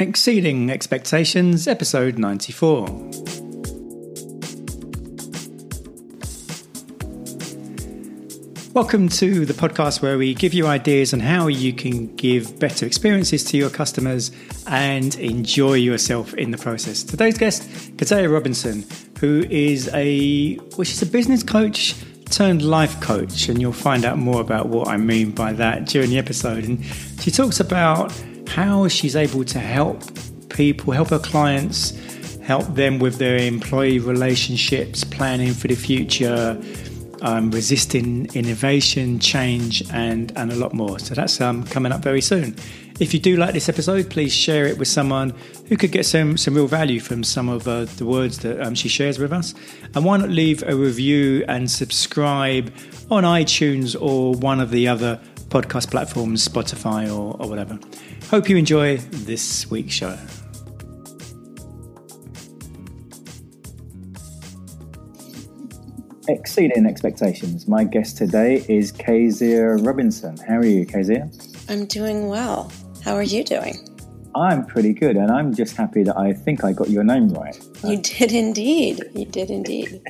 Exceeding Expectations, episode 94. Welcome to the podcast where we give you ideas on how you can give better experiences to your customers and enjoy yourself in the process. Today's guest, Kezia Robinson, who is a which is a business coach turned life coach, and you'll find out more about what I mean by that during the episode. And she talks about how she's able to help people, help her clients, help them with their employee relationships, planning for the future, um, resisting innovation, change, and and a lot more. So that's um, coming up very soon. If you do like this episode, please share it with someone who could get some some real value from some of uh, the words that um, she shares with us. And why not leave a review and subscribe on iTunes or one of the other podcast platforms, Spotify or, or whatever. Hope you enjoy this week's show. exceeding expectations. My guest today is Kezia Robinson. How are you, Kezia? I'm doing well. How are you doing? I'm pretty good, and I'm just happy that I think I got your name right. You did indeed. You did indeed.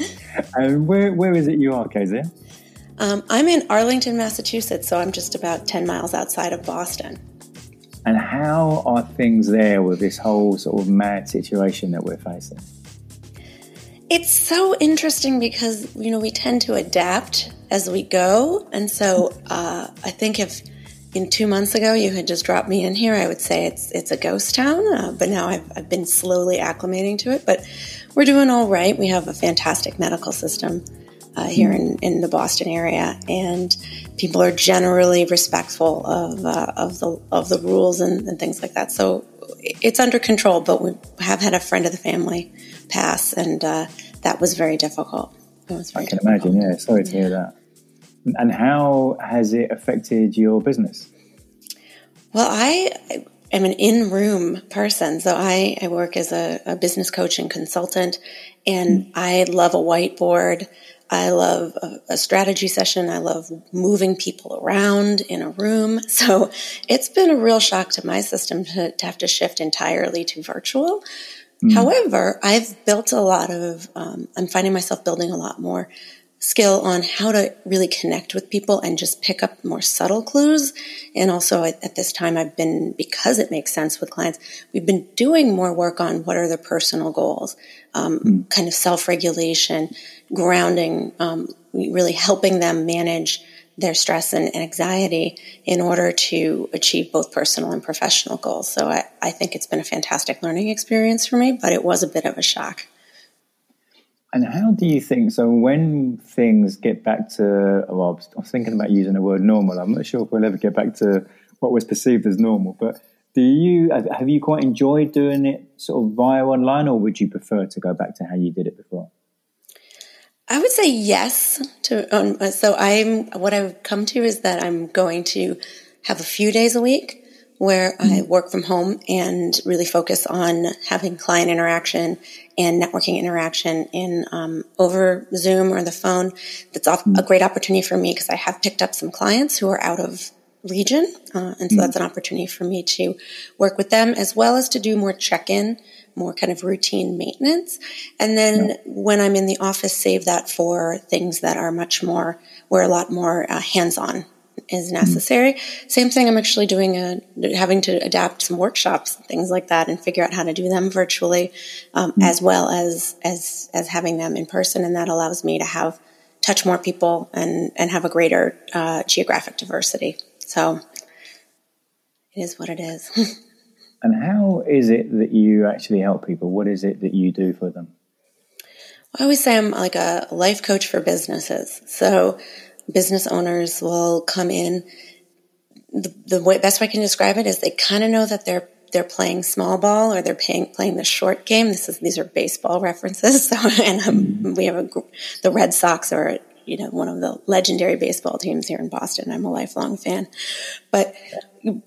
and where, where is it you are, Kezia? Um, I'm in Arlington, Massachusetts, so I'm just about 10 miles outside of Boston. And how are things there with this whole sort of mad situation that we're facing? It's so interesting because, you know, we tend to adapt as we go. And so uh, I think if in two months ago you had just dropped me in here, I would say it's it's a ghost town. Uh, but now I've, I've been slowly acclimating to it. But we're doing all right. We have a fantastic medical system uh, here in, in the Boston area, and people are generally respectful of uh, of the of the rules and, and things like that. So it's under control. But we have had a friend of the family pass, and uh, that was very difficult. Was very I can difficult. imagine. Yeah, sorry to hear that. And how has it affected your business? Well, I am an in room person. So I, I work as a, a, business coach and consultant, and mm. I love a whiteboard. I love a, a, strategy session. I love moving people around in a room. So it's been a real shock to my system to, to have to shift entirely to virtual. Mm. However, I've built a lot of, um, I'm finding myself building a lot more skill on how to really connect with people and just pick up more subtle clues. And also at, at, this time, I've been, because it makes sense with clients, we've been doing more work on what are their personal goals, um, mm. kind of self regulation, grounding, um, really helping them manage their stress and anxiety in order to achieve both personal and professional goals. So I, I think it's been a fantastic learning experience for me, but it was a bit of a shock. And how do you think? So, when things get back to, well, I was thinking about using the word normal. I'm not sure if we'll ever get back to what was perceived as normal. But do you have you quite enjoyed doing it sort of via online, or would you prefer to go back to how you did it before? I would say yes to. Um, so I'm what I've come to is that I'm going to have a few days a week where mm-hmm. I work from home and really focus on having client interaction and networking interaction in um, over Zoom or the phone. That's mm-hmm. a great opportunity for me because I have picked up some clients who are out of region, uh, and so mm-hmm. that's an opportunity for me to work with them as well as to do more check in more kind of routine maintenance. And then yeah. when I'm in the office, save that for things that are much more, where a lot more uh, hands on is mm-hmm. necessary. Mm-hmm. Same thing, I'm actually doing a, having to adapt some workshops, and things like that, and figure out how to do them virtually, um, mm-hmm. as well as, as, as having them in person. And that allows me to have, touch more people and, and have a greater uh, geographic diversity. So it is what it is. And how is it that you actually help people? What is it that you do for them? I always say I'm like a life coach for businesses. So business owners will come in. The, the way, best way I can describe it is they kind of know that they're they're playing small ball or they're playing playing the short game. This is these are baseball references. So, and um, we have a, the Red Sox are you know one of the legendary baseball teams here in Boston. I'm a lifelong fan, but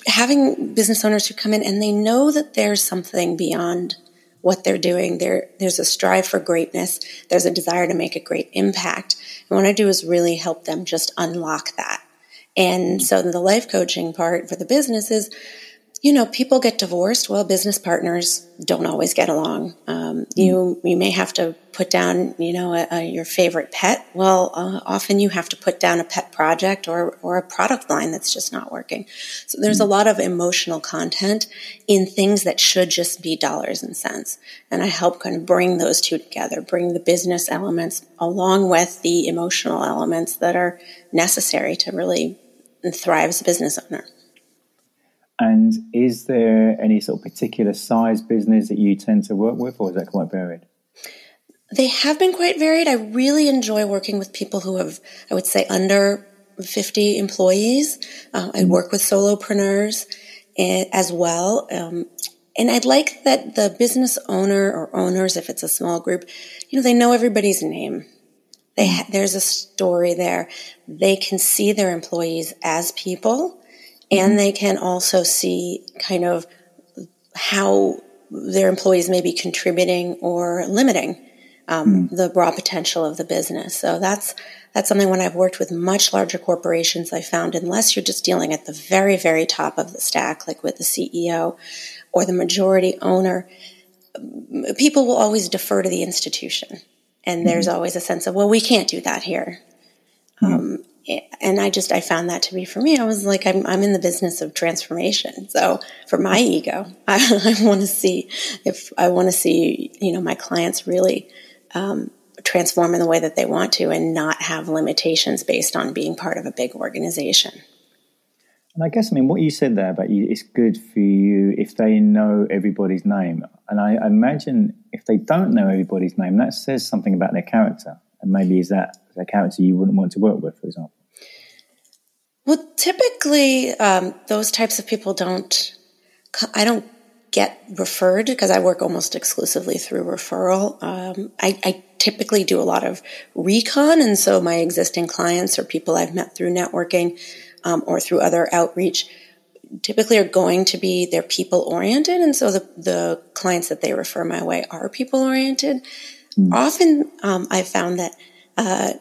having business owners who come in and they know that there's something beyond what they're doing. There, there's a strive for greatness. There's a desire to make a great impact. And what I do is really help them just unlock that. And so the life coaching part for the business is you know, people get divorced. Well, business partners don't always get along. Um, you you may have to put down, you know, a, a, your favorite pet. Well, uh, often you have to put down a pet project or or a product line that's just not working. So there's a lot of emotional content in things that should just be dollars and cents. And I help kind of bring those two together, bring the business elements along with the emotional elements that are necessary to really thrive as a business owner. And is there any sort of particular size business that you tend to work with, or is that quite varied? They have been quite varied. I really enjoy working with people who have, I would say, under 50 employees. Uh, I work with solopreneurs eh, as well. Um, and I'd like that the business owner or owners, if it's a small group, you know, they know everybody's name. They ha- there's a story there. They can see their employees as people and they can also see kind of how their employees may be contributing or limiting um, mm. the raw potential of the business. So that's that's something when I've worked with much larger corporations, I found unless you're just dealing at the very very top of the stack, like with the CEO or the majority owner, people will always defer to the institution, and mm. there's hmm. always a sense of well, we can't do that here. Mm. Um, and I just I found that to be for me. I was like, I'm I'm in the business of transformation. So for my ego, I, I want to see if I want to see you know my clients really um, transform in the way that they want to, and not have limitations based on being part of a big organization. And I guess I mean what you said there about you, it's good for you if they know everybody's name. And I, I imagine if they don't know everybody's name, that says something about their character. And maybe is that a character you wouldn't want to work with, for example? Well, typically, um, those types of people don't, I don't get referred because I work almost exclusively through referral. Um, I, I, typically do a lot of recon, and so my existing clients or people I've met through networking um, or through other outreach typically are going to be they're people oriented, and so the the clients that they refer my way are people oriented. Mm. Often, um, I've found that. Uh,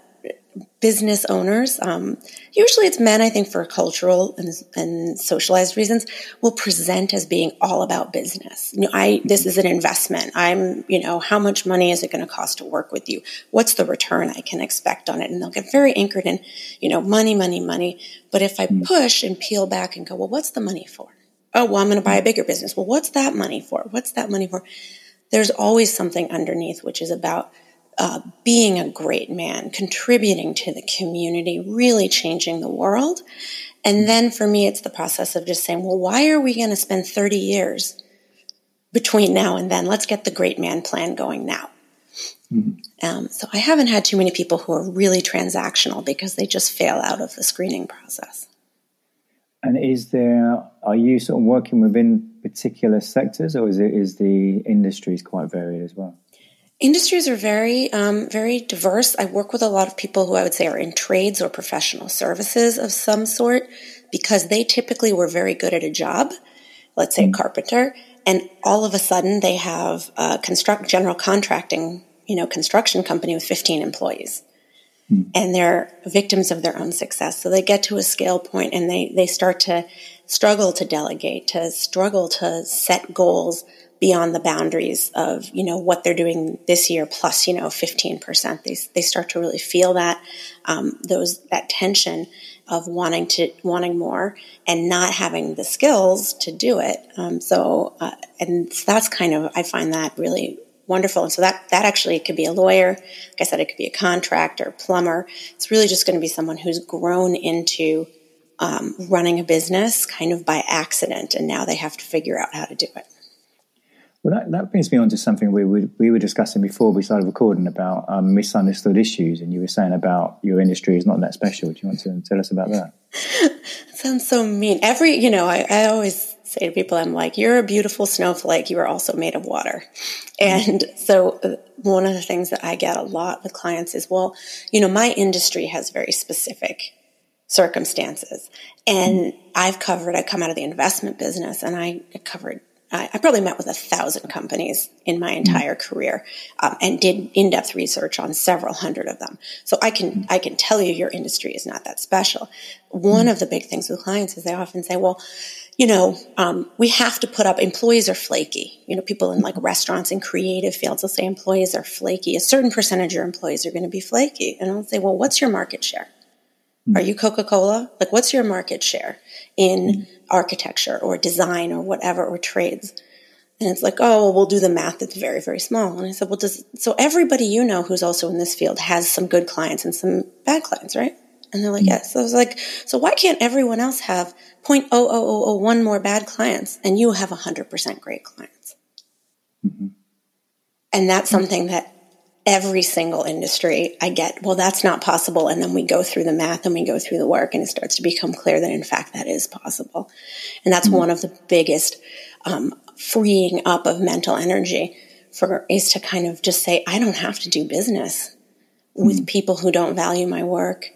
business owners, um, usually it's men, I think, for cultural and, and, socialized reasons, will present as being all about business. You know, I this is an investment. I'm, you know, how much money is it going to cost to work with you? What's the return I can expect on it? And they'll get very anchored in, you know, money, money, money. But if I mm. push and peel back and go, well, what's the money for? Oh, well, I'm going to buy a bigger business. Well, what's that money for? What's that money for? There's always something underneath, which is about uh, being a great man, contributing to the community, really changing the world. And then for me, it's the process of just saying, well, why are we going to spend 30 years between now and then? Let's get the great man plan going now. Mm-hmm. Um, so I haven't had too many people who are really transactional because they just fail out of the screening process. And is there, are you sort of working within particular sectors or is it, is the industries quite varied as well? Industries are very, um, very diverse. I work with a lot of people who I would say are in trades or professional services of some sort because they typically were very good at a job, let's say a mm. carpenter, and all of a sudden they have a construct general contracting, you know, construction company with 15 employees. Mm. And they're victims of their own success. So they get to a scale point and they, they start to struggle to delegate, to struggle to set goals beyond the boundaries of you know what they're doing this year plus you know 15% they, they start to really feel that um, those that tension of wanting to wanting more and not having the skills to do it. Um, so uh, and that's kind of i find that really wonderful. And so that that actually could be a lawyer. Like i said it could be a contractor plumber. It's really just going to be someone who's grown into um, running a business kind of by accident and now they have to figure out how to do it well, that, that brings me on to something we were, we were discussing before we started recording about um, misunderstood issues, and you were saying about your industry is not that special. Do you want to tell us about that? sounds so mean. Every, you know, I, I always say to people, I'm like, you're a beautiful snowflake. You are also made of water. And so uh, one of the things that I get a lot with clients is, well, you know, my industry has very specific circumstances. And I've covered, I come out of the investment business and I covered I, I probably met with a thousand companies in my entire mm-hmm. career um, and did in-depth research on several hundred of them. So I can mm-hmm. I can tell you your industry is not that special. One mm-hmm. of the big things with clients is they often say, "Well, you know, um, we have to put up, employees are flaky. You know, people in like restaurants and creative fields will say employees are flaky. A certain percentage of your employees are going to be flaky. And I'll say, well, what's your market share? Mm. Are you Coca Cola? Like, what's your market share in architecture or design or whatever, or trades? And it's like, oh, well, we'll do the math. It's very, very small. And I said, well, does, so everybody you know who's also in this field has some good clients and some bad clients, right? And they're like, mm-hmm. yes. So I was like, so why can't everyone else have 0.0001 more bad clients and you have 100% great clients? Mm-hmm. And that's something that every single industry I get, well, that's not possible. And then we go through the math and we go through the work and it starts to become clear that in fact that is possible. And that's mm-hmm. one of the biggest um, freeing up of mental energy for is to kind of just say, I don't have to do business with mm-hmm. people who don't value my work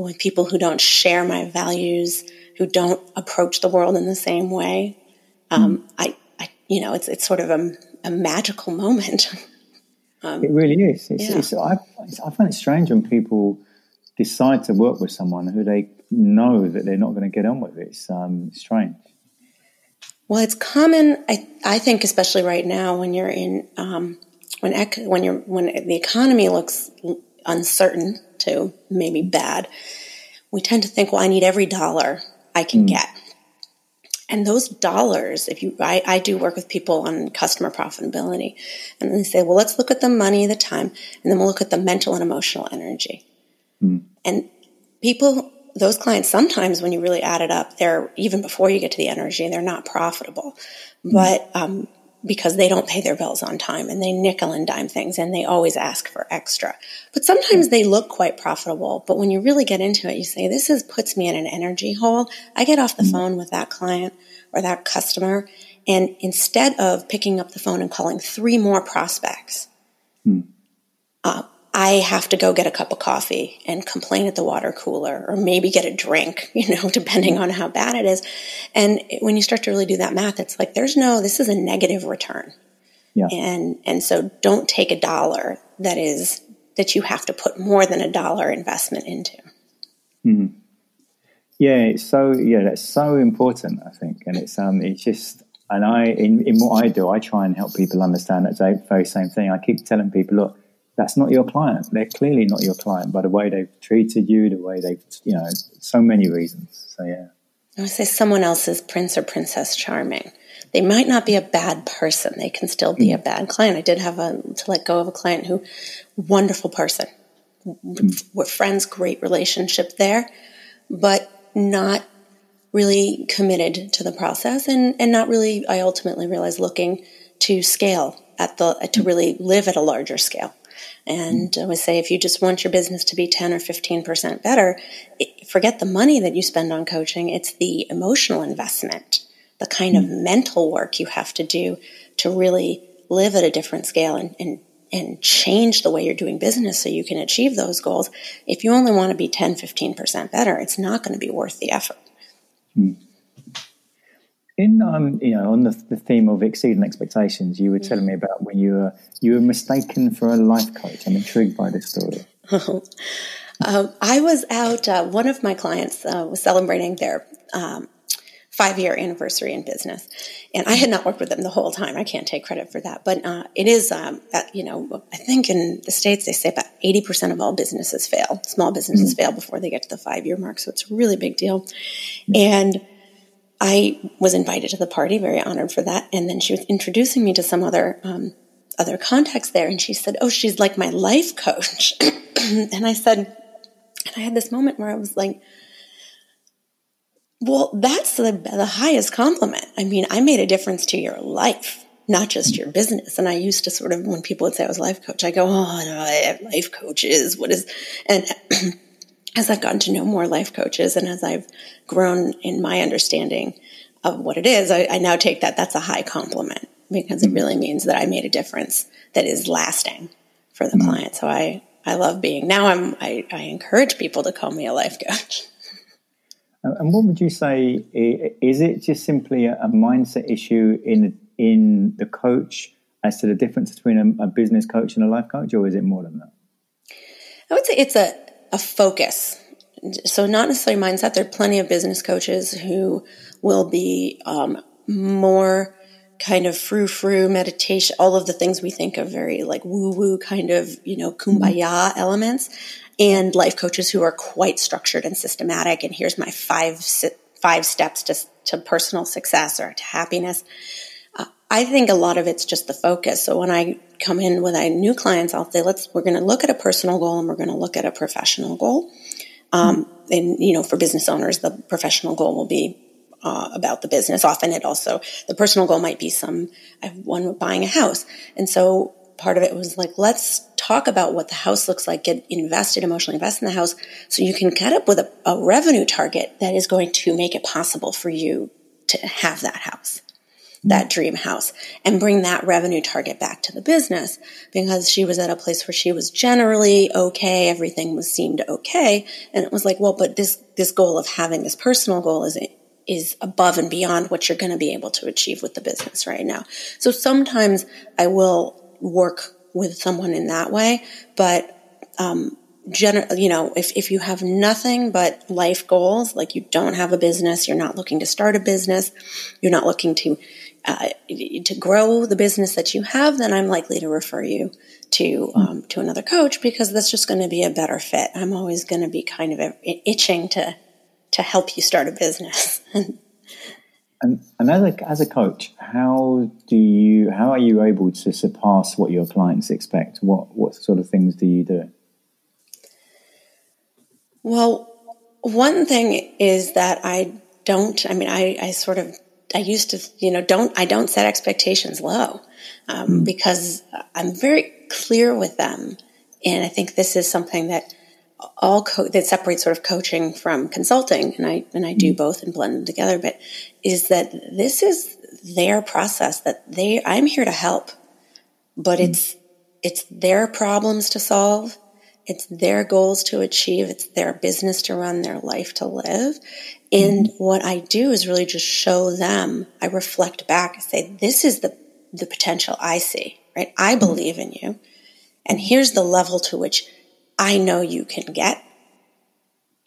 with people who don't share my values, who don't approach the world in the same way. Um, mm. I, I, you know, it's it's sort of a, a magical moment. um, it really is. It's, yeah. it's, I, I find it strange when people decide to work with someone who they know that they're not going to get on with. It's um, strange. Well, it's common. I I think, especially right now, when you're in um, when ec- when you're when the economy looks uncertain to maybe bad, we tend to think, well, I need every dollar I can mm. get. And those dollars, if you, I, I do work with people on customer profitability, and they say, well, let's look at the money, the time, and then we'll look at the mental and emotional energy. Mm. And people, those clients, sometimes when you really add it up, they're even before you get to the energy, they're not profitable. Mm. But um, because they don't pay their bills on time and they nickel and dime things and they always ask for extra. But sometimes they look quite profitable. But when you really get into it, you say, this is puts me in an energy hole. I get off the mm-hmm. phone with that client or that customer. And instead of picking up the phone and calling three more prospects, mm. uh, I have to go get a cup of coffee and complain at the water cooler or maybe get a drink, you know, depending on how bad it is. And when you start to really do that math, it's like there's no, this is a negative return. Yeah. And, and so don't take a dollar that is, that you have to put more than a dollar investment into. Mm-hmm. Yeah. It's so, yeah, that's so important, I think. And it's, um, it's just, and I, in, in what I do, I try and help people understand that very same thing. I keep telling people, look, that's not your client. They're clearly not your client by the way they've treated you, the way they've, you know, so many reasons. So, yeah. I would say someone else's prince or princess charming. They might not be a bad person. They can still be mm. a bad client. I did have a, to let go of a client who, wonderful person. Mm. We're friends, great relationship there, but not really committed to the process and, and not really, I ultimately realized looking to scale at the, to mm. really live at a larger scale. And I would say if you just want your business to be 10 or 15% better, forget the money that you spend on coaching. It's the emotional investment, the kind of hmm. mental work you have to do to really live at a different scale and, and, and change the way you're doing business so you can achieve those goals. If you only want to be 10, 15% better, it's not going to be worth the effort. Mm in um, you know on the, the theme of exceeding expectations, you were telling me about when you were you were mistaken for a life coach. I'm intrigued by this story. um, I was out. Uh, one of my clients uh, was celebrating their um, five year anniversary in business, and I had not worked with them the whole time. I can't take credit for that, but uh, it is um, you know I think in the states they say about eighty percent of all businesses fail. Small businesses mm-hmm. fail before they get to the five year mark, so it's a really big deal, mm-hmm. and I was invited to the party, very honored for that. And then she was introducing me to some other um, other contacts there, and she said, "Oh, she's like my life coach." and I said, and I had this moment where I was like, "Well, that's the the highest compliment. I mean, I made a difference to your life." Not just your business. And I used to sort of, when people would say I was life coach, I go, oh, no, I have life coaches. What is, and as I've gotten to know more life coaches and as I've grown in my understanding of what it is, I, I now take that that's a high compliment because it really means that I made a difference that is lasting for the mm-hmm. client. So I, I love being now I'm I, I encourage people to call me a life coach. And what would you say? Is it just simply a mindset issue in in the coach as to the difference between a, a business coach and a life coach, or is it more than that? I would say it's a a focus so not necessarily mindset. There are plenty of business coaches who will be um, more kind of frou frou meditation, all of the things we think of very like woo woo kind of, you know, kumbaya elements and life coaches who are quite structured and systematic. And here's my five, five steps to, to personal success or to happiness. I think a lot of it's just the focus. So when I come in with a new clients, I'll say, let's, we're going to look at a personal goal and we're going to look at a professional goal. Um, and, you know, for business owners, the professional goal will be uh, about the business. Often it also, the personal goal might be some, I have one buying a house. And so part of it was like, let's talk about what the house looks like, get invested, emotionally invest in the house so you can get up with a, a revenue target that is going to make it possible for you to have that house that dream house and bring that revenue target back to the business because she was at a place where she was generally okay everything was seemed okay and it was like well but this this goal of having this personal goal is is above and beyond what you're going to be able to achieve with the business right now. So sometimes I will work with someone in that way, but um, gener- you know, if, if you have nothing but life goals, like you don't have a business, you're not looking to start a business, you're not looking to uh, to grow the business that you have, then I'm likely to refer you to um, to another coach because that's just going to be a better fit. I'm always going to be kind of itching to to help you start a business. and and as a as a coach, how do you how are you able to surpass what your clients expect? What what sort of things do you do? Well, one thing is that I don't. I mean, I I sort of I used to you know don't I don't set expectations low um, mm. because I'm very clear with them, and I think this is something that all co- that separates sort of coaching from consulting, and I and I do mm-hmm. both and blend them together. But is that this is their process that they I'm here to help, but mm-hmm. it's it's their problems to solve, it's their goals to achieve, it's their business to run, their life to live. And mm-hmm. what I do is really just show them. I reflect back and say, "This is the the potential I see. Right? I mm-hmm. believe in you, and here's the level to which." I know you can get.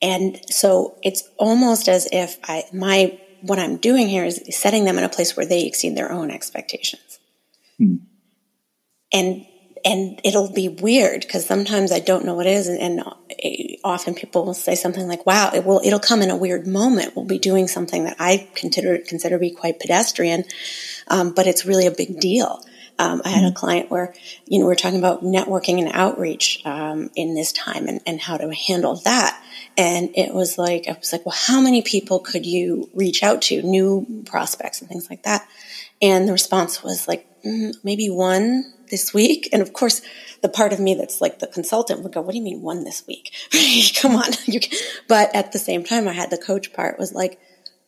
And so it's almost as if I, my, what I'm doing here is setting them in a place where they exceed their own expectations. Hmm. And, and it'll be weird because sometimes I don't know what it is. And, and, often people will say something like, wow, it will, it'll come in a weird moment. We'll be doing something that I consider, consider to be quite pedestrian. Um, but it's really a big deal. Um, I had a client where, you know, we are talking about networking and outreach um, in this time and, and how to handle that. And it was like, I was like, well, how many people could you reach out to, new prospects and things like that? And the response was like, mm, maybe one this week. And of course, the part of me that's like the consultant would go, what do you mean one this week? Come on. but at the same time, I had the coach part was like,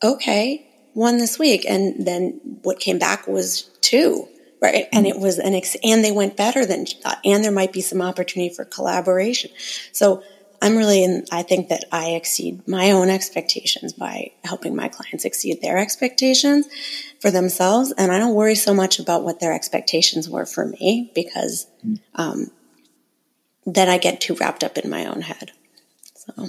okay, one this week. And then what came back was two right? And it was an ex- and they went better than she thought, and there might be some opportunity for collaboration. So I'm really, in, I think that I exceed my own expectations by helping my clients exceed their expectations for themselves, and I don't worry so much about what their expectations were for me because um, then I get too wrapped up in my own head. So.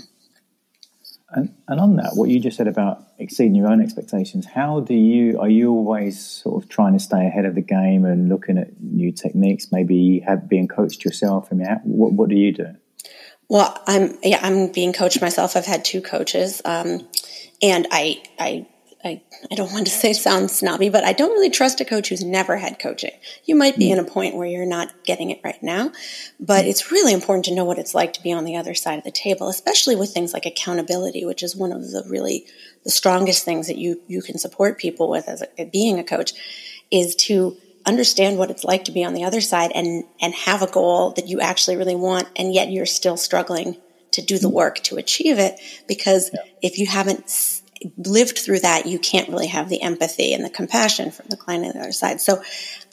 And, and on that, what you just said about exceeding your own expectations, how do you are you always sort of trying to stay ahead of the game and looking at new techniques? Maybe have being coached yourself. I mean, how, what what do you do? Well, I'm yeah, I'm being coached myself. I've had two coaches, um, and I I I, I don't want to say sound snobby, but I don't really trust a coach who's never had coaching. You might be in a point where you're not getting it right now, but it's really important to know what it's like to be on the other side of the table, especially with things like accountability, which is one of the really the strongest things that you you can support people with as a, being a coach, is to understand what it's like to be on the other side and and have a goal that you actually really want, and yet you're still struggling to do the work to achieve it because yeah. if you haven't lived through that, you can't really have the empathy and the compassion from the client on the other side. So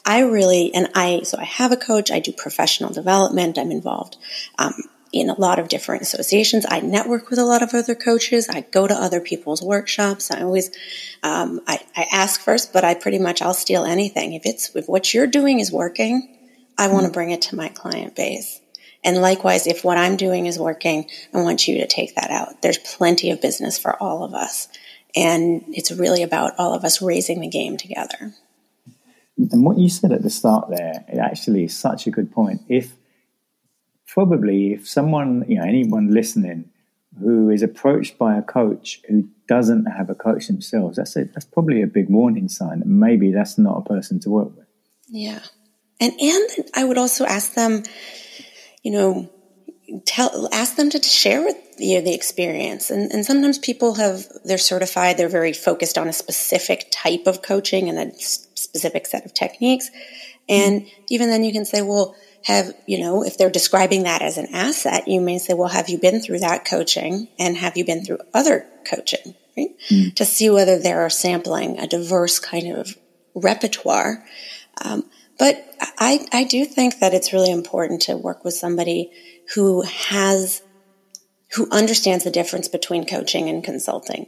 I really, and I, so I have a coach, I do professional development, I'm involved um, in a lot of different associations. I network with a lot of other coaches. I go to other people's workshops. I always, um, I, I ask first, but I pretty much, I'll steal anything. If it's, if what you're doing is working, I want to bring it to my client base. And likewise, if what I'm doing is working, I want you to take that out. There's plenty of business for all of us. And it's really about all of us raising the game together. And what you said at the start there, it actually is such a good point. If probably if someone, you know, anyone listening who is approached by a coach who doesn't have a coach themselves, that's a, that's probably a big warning sign that maybe that's not a person to work with. Yeah. And and I would also ask them, you know, tell ask them to share with you the experience. And and sometimes people have they're certified, they're very focused on a specific type of coaching and a specific set of techniques. And mm-hmm. even then you can say, well, have, you know, if they're describing that as an asset, you may say, well, have you been through that coaching and have you been through other coaching, right? Mm. To see whether they're sampling a diverse kind of repertoire. Um, but I, I do think that it's really important to work with somebody who has, who understands the difference between coaching and consulting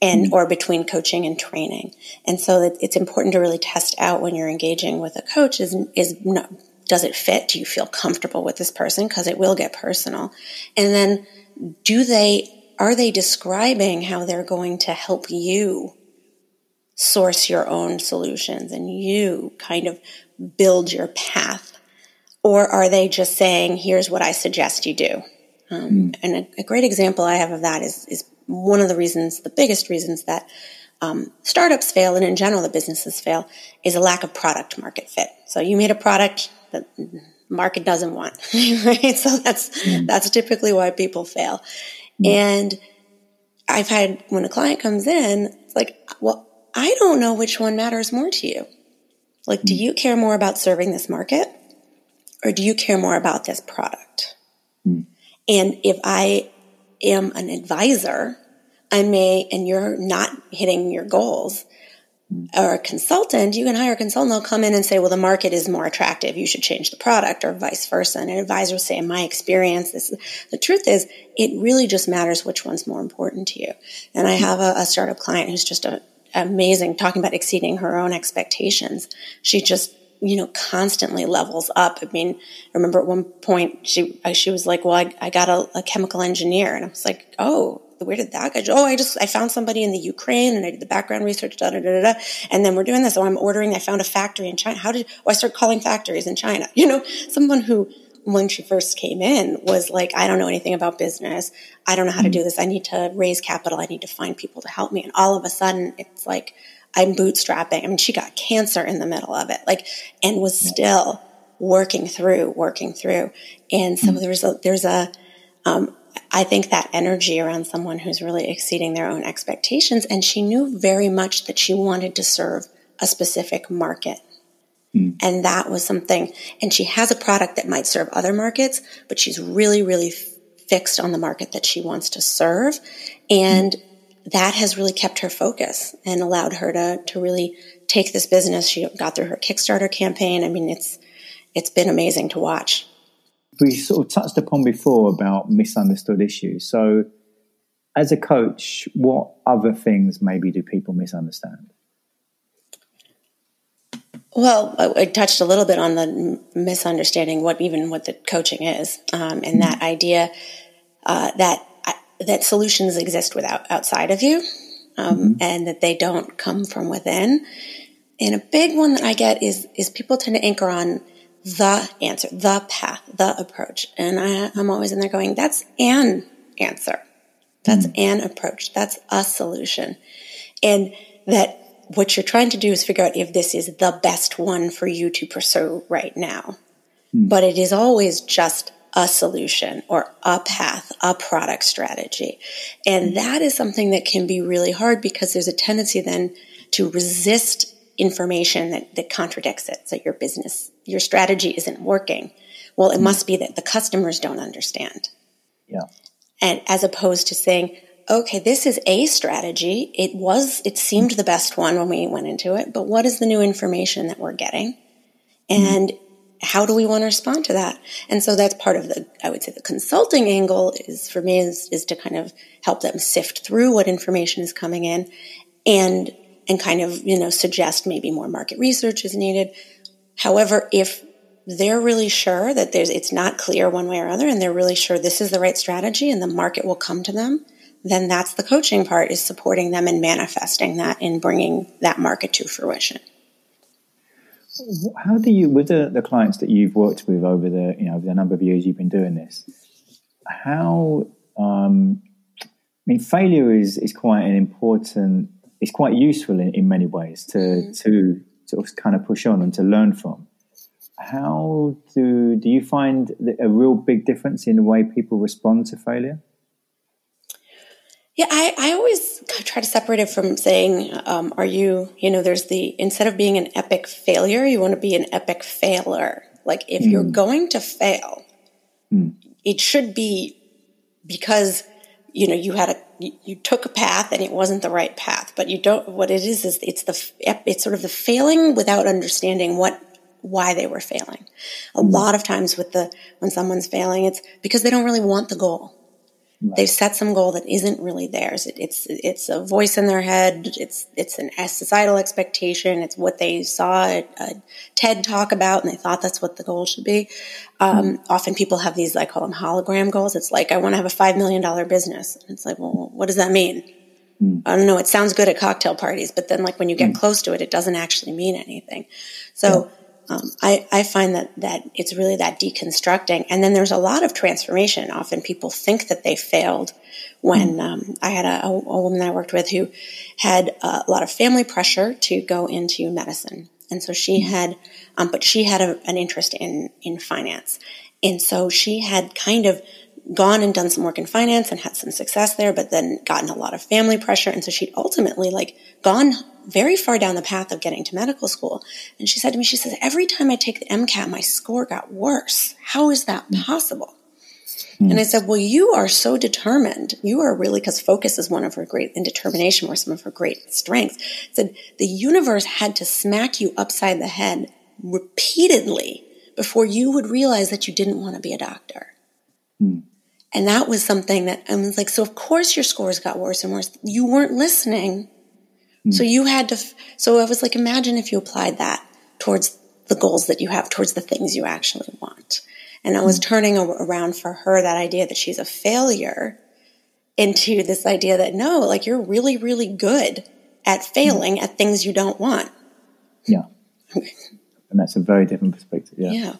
and, mm. or between coaching and training. And so that it's important to really test out when you're engaging with a coach is, is not, does it fit? Do you feel comfortable with this person? Because it will get personal. And then do they, are they describing how they're going to help you source your own solutions and you kind of build your path? Or are they just saying, here's what I suggest you do? Um, mm. And a, a, great example I have of that is, is one of the reasons, the biggest reasons that um, startups fail and in general the businesses fail is a lack of product market fit. So you made a product, that market doesn't want, right? So that's mm. that's typically why people fail. Mm. And I've had when a client comes in, it's like, well, I don't know which one matters more to you. Like, mm. do you care more about serving this market, or do you care more about this product? Mm. And if I am an advisor, I may, and you're not hitting your goals, or a consultant, you can hire a consultant. They'll come in and say, well, the market is more attractive. You should change the product or vice versa. And an advisor will say, in my experience, this, the truth is it really just matters which one's more important to you. And I hmm. have a, a startup client who's just a, amazing talking about exceeding her own expectations. She just, you know, constantly levels up. I mean, I remember at one point she, she was like, well, I, I got a, a chemical engineer. And I was like, oh, where did that go? Oh, I just, I found somebody in the Ukraine and I did the background research, da, da, da, da, And then we're doing this. Oh, I'm ordering. I found a factory in China. How did, oh, I start calling factories in China. You know, someone who, when she first came in was like, I don't know anything about business. I don't know how to do this. I need to raise capital. I need to find people to help me. And all of a sudden it's like, I'm bootstrapping. I mean, she got cancer in the middle of it, like, and was still working through, working through. And so there's a, there's a, um, I think that energy around someone who's really exceeding their own expectations. And she knew very much that she wanted to serve a specific market. Mm. And that was something, and she has a product that might serve other markets, but she's really, really fixed on the market that she wants to serve. And mm. that has really kept her focus and allowed her to, to really take this business. She got through her Kickstarter campaign. I mean, it's, it's been amazing to watch we sort of touched upon before about misunderstood issues. So, as a coach, what other things maybe do people misunderstand? Well, I touched a little bit on the misunderstanding what even what the coaching is, um, and mm-hmm. that idea uh, that uh, that solutions exist without outside of you, um, mm-hmm. and that they don't come from within. And a big one that I get is is people tend to anchor on the answer, the path, the approach. And I, am always in there going, that's an answer. That's mm. an approach. That's a solution. And that what you're trying to do is figure out if this is the best one for you to pursue right now. Mm. But it is always just a solution or a path, a product strategy. And mm. that is something that can be really hard because there's a tendency then to resist information that, that contradicts it. So your business, your strategy isn't working. Well, it mm must be that the customers don't understand. Yeah. And as opposed to saying, okay, this is a strategy. It was, it seemed the best one when we went into it, but what is the new information that we're getting? And mm how do we want to respond to that? And so that's part of the, I would say the consulting angle is for me is, is to kind of help them sift through what information is coming in and and kind of, you know, suggest maybe more market research is needed. However, if they're really sure that there's it's not clear one way or other and they're really sure this is the right strategy and the market will come to them then that's the coaching part is supporting them and manifesting that and bringing that market to fruition how do you with the, the clients that you've worked with over the you know over the number of years you've been doing this how um, i mean failure is is quite an important it's quite useful in, in many ways to mm-hmm. to sort of kind of push on and to learn from how do do you find a real big difference in the way people respond to failure? Yeah, I, I always try to separate it from saying, um, are you, you know, there's the, instead of being an epic failure, you want to be an epic failer. Like if mm. you're going to fail, mm. it should be because, you know, you had a, you took a path and it wasn't the right path, but you don't, what it is, is it's the, it's sort of the failing without understanding what why they were failing. A mm-hmm. lot of times with the, when someone's failing, it's because they don't really want the goal. Right. They've set some goal that isn't really theirs. It, it's, it's a voice in their head. It's, it's an societal expectation. It's what they saw a, a TED talk about and they thought that's what the goal should be. Um, mm Often people have these, I call them hologram goals. It's like, I want to have a $5 million business. And it's like, well, what does that mean? Mm. I don't know. It sounds good at cocktail parties, but then like when you get mm. close to it, it doesn't actually mean anything. So, yeah um, I, I find that that it's really that deconstructing, and then there's a lot of transformation. Often people think that they failed. When um, I had a, a, woman that I worked with who had a lot of family pressure to go into medicine, and so she mm-hmm. had, um, but she had a, an interest in in finance, and so she had kind of gone and done some work in finance and had some success there, but then gotten a lot of family pressure. And so she'd ultimately like gone very far down the path of getting to medical school. And she said to me, she says, every time I take the MCAT, my score got worse. How is that hmm. possible? Mm. And I said, well, you are so determined. You are really, because focus is one of her great, and determination were some of her great strengths. I said, the universe had to smack you upside the head repeatedly before you would realize that you didn't want to be a doctor. Mm. And that was something that I was like, so of course your scores got worse and worse. You weren't listening. Mm. So you had to, so I was like, imagine if you applied that towards the goals that you have, towards the things you actually want. And I was mm. turning around for her that idea that she's a failure into this idea that no, like you're really, really good at failing mm. at things you don't want. Yeah. and that's a very different perspective. Yeah. Yeah.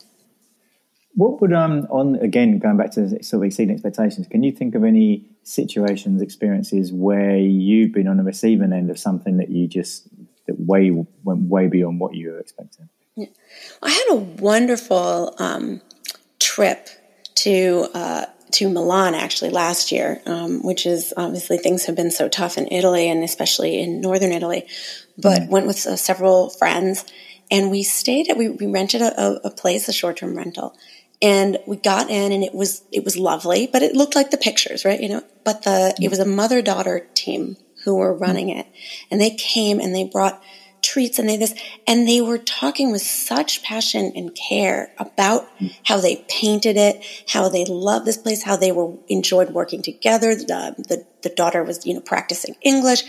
What would um on again going back to sort of exceeding expectations? Can you think of any situations, experiences where you've been on the receiving end of something that you just that way went way beyond what you were expecting? Yeah. I had a wonderful um, trip to uh, to Milan actually last year, um, which is obviously things have been so tough in Italy and especially in northern Italy. But mm. went with uh, several friends and we stayed at we, we rented a, a place, a short term rental, and we got in and it was it was lovely but it looked like the pictures right? You know but the it was a mother daughter team who were mm-hmm. running it. And they came and they brought treats and they this and they were talking with such passion and care about mm. how they painted it how they loved this place how they were enjoyed working together. The, the, the daughter was you know practicing english.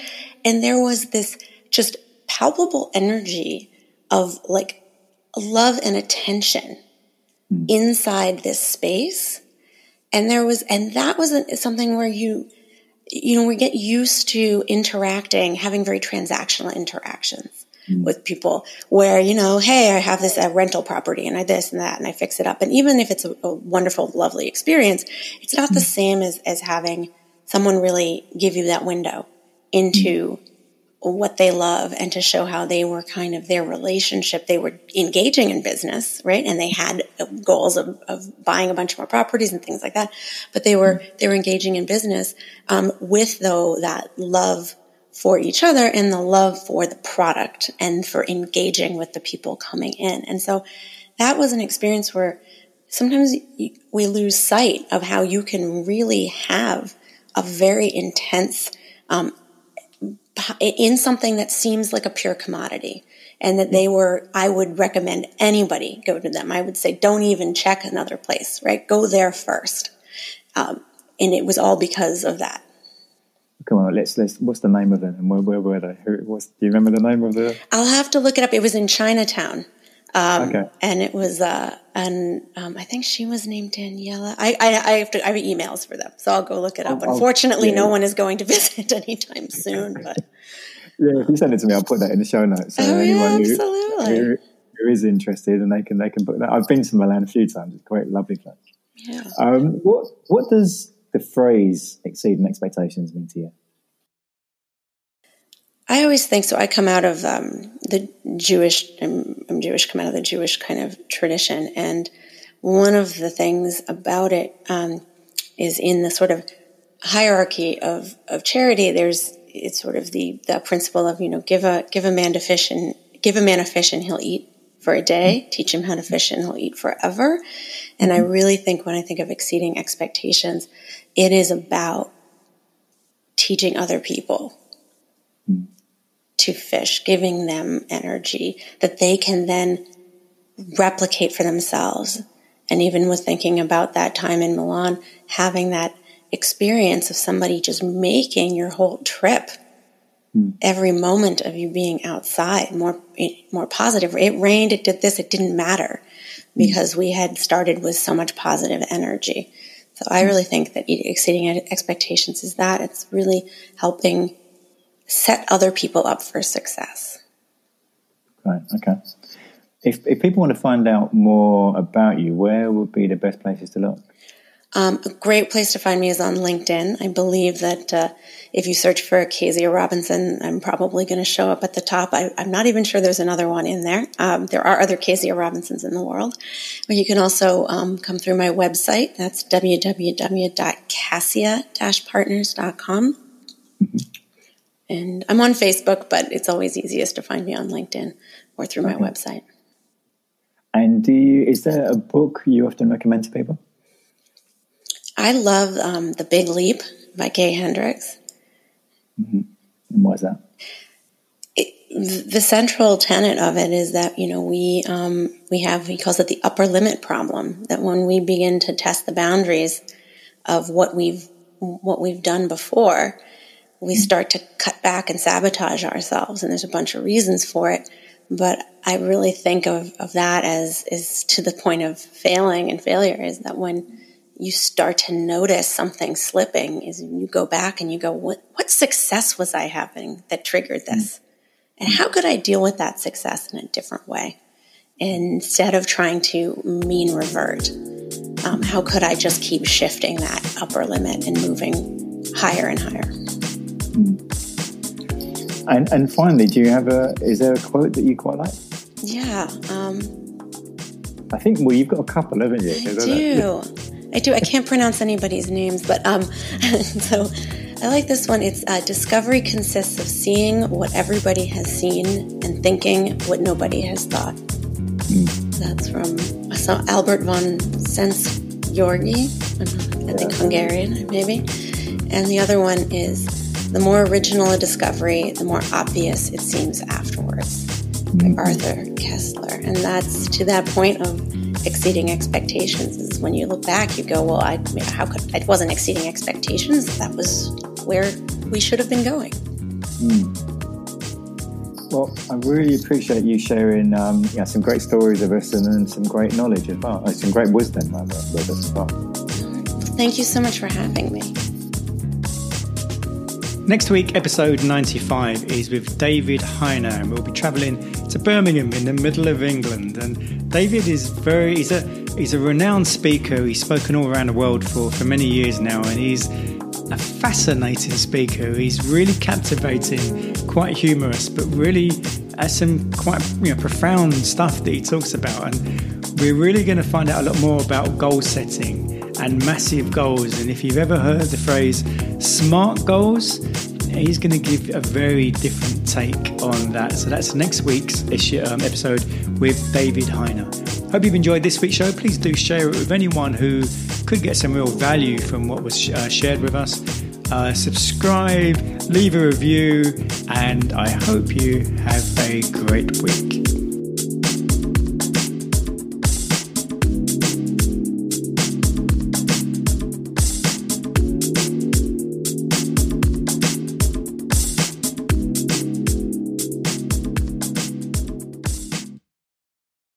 And there was this just palpable energy of like love and attention mm. inside this space. And there was, and that was something where you, you know, we get used to interacting, having very transactional interactions mm. with people where, you know, hey, I have this uh, rental property and I this and that and I fix it up. And even if it's a, a wonderful, lovely experience, it's not mm. the same as, as having someone really give you that window into what they love and to show how they were kind of their relationship. They were engaging in business, right? And they had goals of, of buying a bunch more properties and things like that. But they were, they were engaging in business, um, with though that love for each other and the love for the product and for engaging with the people coming in. And so that was an experience where sometimes we lose sight of how you can really have a very intense, um, in something that seems like a pure commodity and that they were i would recommend anybody go to them. I would say don't even check another place right? Go there first. Um, and it was all because of that. Come on let's let's what's the name of it? And where, where were they? Who, what's, do you remember the name of the i'll have to look it up. It was in chinatown um, okay. and it was uh, and um, I think she was named Daniela. I, I, I, have to, I have emails for them, so I'll go look it up. Oh, Unfortunately, yeah. no one is going to visit anytime soon. But yeah, if you send it to me, I'll put that in the show notes. So oh, anyone yeah, absolutely. Who, who, who is interested, and they can they can book that. I've been to Milan a few times. It's quite lovely place. Yeah. Um, what what does the phrase "exceeding expectations" mean to you? I always think so. I come out of um, the Jewish, I'm, I'm, Jewish, come out of the Jewish kind of tradition. And one of the things about it um, is in the sort of hierarchy of, of charity, there's, it's sort of the, the principle of, you know, give a, give a man to fish and give a man a fish and he'll eat for a day, teach him how to fish and he'll eat forever. And I really think when I think of exceeding expectations, it is about teaching other people to fish, giving them energy that they can then replicate for themselves. And even with thinking about that time in Milan, having that experience of somebody just making your whole trip, mm. every moment of you being outside more, more positive. It rained, it did this, it didn't matter hmm. because we had started with so much positive energy. So I hmm. really think that exceeding expectations is that it's really helping set other people up for success. Right. Okay. If, if people want to find out more about you, where would be the best places to look? Um, a great place to find me is on LinkedIn. I believe that uh, if you search for Kezia Robinson, I'm probably going to show up at the top. I, am not even sure there's another one in there. Um, there are other Kezia Robinsons in the world. But you can also um, come through my website. That's www.cassia-partners.com. Mm-hmm. And I'm on Facebook, but it's always easiest to find me on LinkedIn or through okay. my website. And do you, is there a book you often recommend to people? I love um, The Big Leap by Gay Hendricks. Mm-hmm. And why is that? It, the central tenet of it is that you know we um, we have he calls it the upper limit problem that when we begin to test the boundaries of what we've what we've done before we start to cut back and sabotage ourselves. And there's a bunch of reasons for it. But I really think of, of that as is to the point of failing and failure is that when you start to notice something slipping is you go back and you go, what, what success was I having that triggered this? And how could I deal with that success in a different way? Instead of trying to mean revert, um, how could I just keep shifting that upper limit and moving higher and higher? And, and finally, do you have a? Is there a quote that you quite like? Yeah. Um, I think. Well, you've got a couple, haven't you? I do. I do. I can't pronounce anybody's names, but um, so I like this one. It's uh, discovery consists of seeing what everybody has seen and thinking what nobody has thought. Mm. That's from so Albert von Sens Yorgi, I think Hungarian, maybe. And the other one is the more original a discovery, the more obvious it seems afterwards. By mm-hmm. Arthur Koestler. And that's to that point of exceeding expectations is when you look back, you go, well, I, how could, it wasn't exceeding expectations. That was where we should have been going. Mm. Well, I really appreciate you sharing um, yeah, some great stories of us and, and some great knowledge as well, some great wisdom with us as well. Thank you so much for having me. Next week, episode 95 is with David Hyner, and we'll be travelling to Birmingham in the middle of England. And David is very, he's a, he's a renowned speaker. He's spoken all around the world for, for many years now, and he's a fascinating speaker. He's really captivating, quite humorous, but really has some quite you know, profound stuff that he talks about. And we're really going to find out a lot more about goal setting and massive goals. And if you've ever heard the phrase smart goals, he's going to give a very different take on that. So that's next week's um, episode with David Hyner. Hope you've enjoyed this week's show. Please do share it with anyone who could get some real value from what was uh, shared with us. Uh, subscribe, leave a review, and I hope you have a great week.